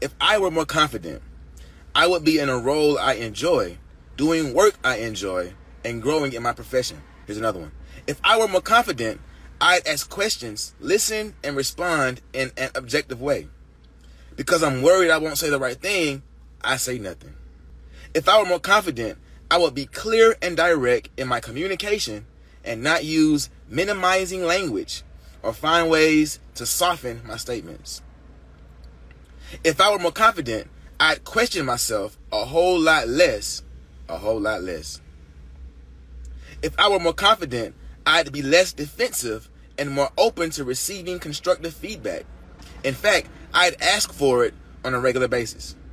If I were more confident, I would be in a role I enjoy, doing work I enjoy, and growing in my profession. Here's another one. If I were more confident, I'd ask questions, listen, and respond in an objective way. Because I'm worried I won't say the right thing, I say nothing. If I were more confident, I would be clear and direct in my communication and not use minimizing language or find ways to soften my statements. If I were more confident, I'd question myself a whole lot less, a whole lot less. If I were more confident, I'd be less defensive and more open to receiving constructive feedback. In fact, I'd ask for it on a regular basis.